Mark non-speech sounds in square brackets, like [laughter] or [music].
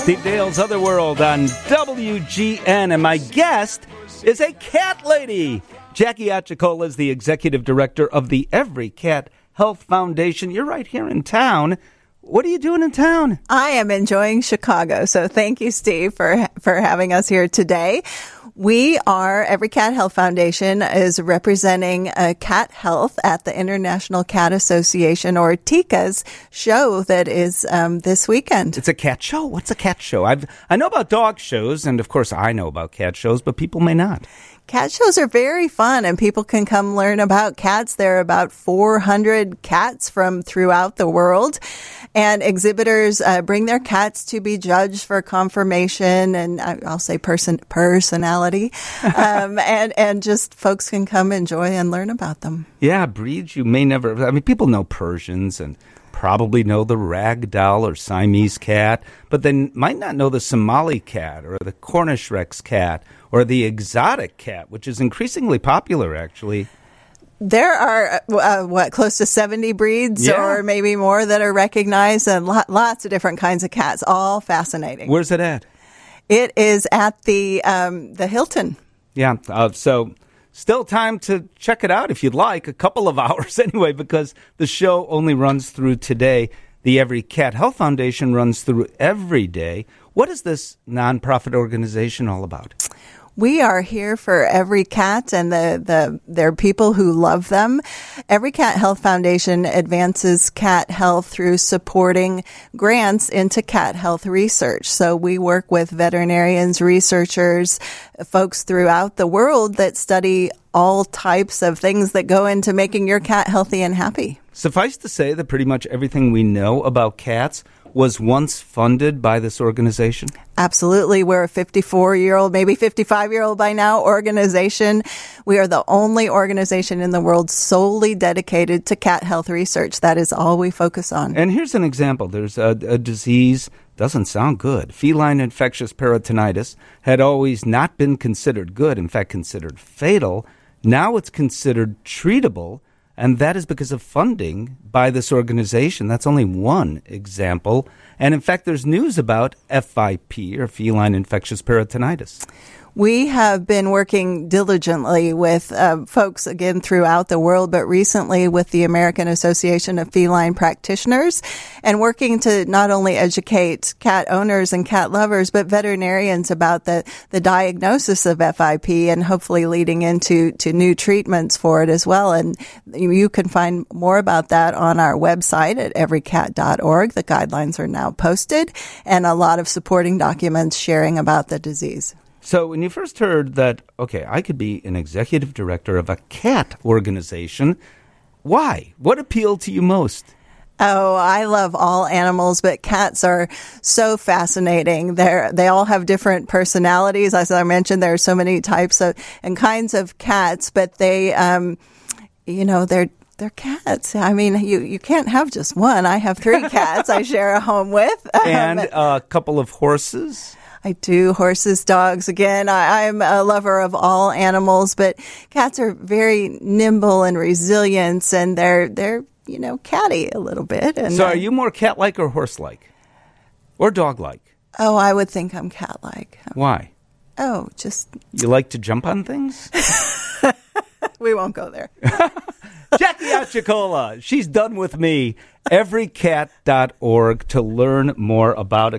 Steve Dale's Other World on WGN, and my guest is a cat lady. Jackie Achacola is the executive director of the Every Cat Health Foundation. You're right here in town. What are you doing in town? I am enjoying Chicago. So thank you, Steve, for, for having us here today. We are, Every Cat Health Foundation is representing uh, cat health at the International Cat Association or TICA's show that is um, this weekend. It's a cat show. What's a cat show? I've, I know about dog shows, and of course I know about cat shows, but people may not. Cat shows are very fun and people can come learn about cats. There are about 400 cats from throughout the world and exhibitors uh, bring their cats to be judged for confirmation and uh, I'll say person, personality. [laughs] um, and, and just folks can come enjoy and learn about them. Yeah, breeds you may never, I mean, people know Persians and probably know the ragdoll or Siamese cat, but they might not know the Somali cat or the Cornish Rex cat or the exotic cat, which is increasingly popular actually. There are uh what close to seventy breeds, yeah. or maybe more, that are recognized, and lo- lots of different kinds of cats. All fascinating. Where's it at? It is at the um, the Hilton. Yeah. Uh, so still time to check it out if you'd like. A couple of [laughs] hours anyway, because the show only runs through today. The Every Cat Health Foundation runs through every day. What is this nonprofit organization all about? We are here for every cat and the, the, there are people who love them. Every Cat Health Foundation advances cat health through supporting grants into cat health research. So we work with veterinarians, researchers, folks throughout the world that study all types of things that go into making your cat healthy and happy. Suffice to say that pretty much everything we know about cats was once funded by this organization? Absolutely. We're a 54 year old, maybe 55 year old by now organization. We are the only organization in the world solely dedicated to cat health research. That is all we focus on. And here's an example. There's a, a disease, doesn't sound good. Feline infectious peritonitis had always not been considered good, in fact, considered fatal. Now it's considered treatable and that is because of funding by this organization. That's only one example. And in fact, there's news about FIP, or feline infectious peritonitis. We have been working diligently with uh, folks again throughout the world, but recently with the American Association of Feline Practitioners and working to not only educate cat owners and cat lovers, but veterinarians about the, the diagnosis of FIP and hopefully leading into to new treatments for it as well. And you can find more about that on our website at everycat.org. The guidelines are now posted and a lot of supporting documents sharing about the disease. So when you first heard that, okay, I could be an executive director of a cat organization, why? What appealed to you most? Oh, I love all animals, but cats are so fascinating. They're, they all have different personalities. As I mentioned, there are so many types of and kinds of cats, but they, um, you know, they're, they're cats. I mean, you, you can't have just one. I have three [laughs] cats I share a home with. And a couple of horses. I do horses, dogs. Again, I, am a lover of all animals, but cats are very nimble and resilient, and they're they're you know catty a little bit. And so, are you more cat-like or horse-like, or dog-like? Oh, I would think I'm cat-like. Why? Oh, just you like to jump on things. [laughs] we won't go there. [laughs] Jackie Achacola, she's done with me. Everycat.org to learn more about it.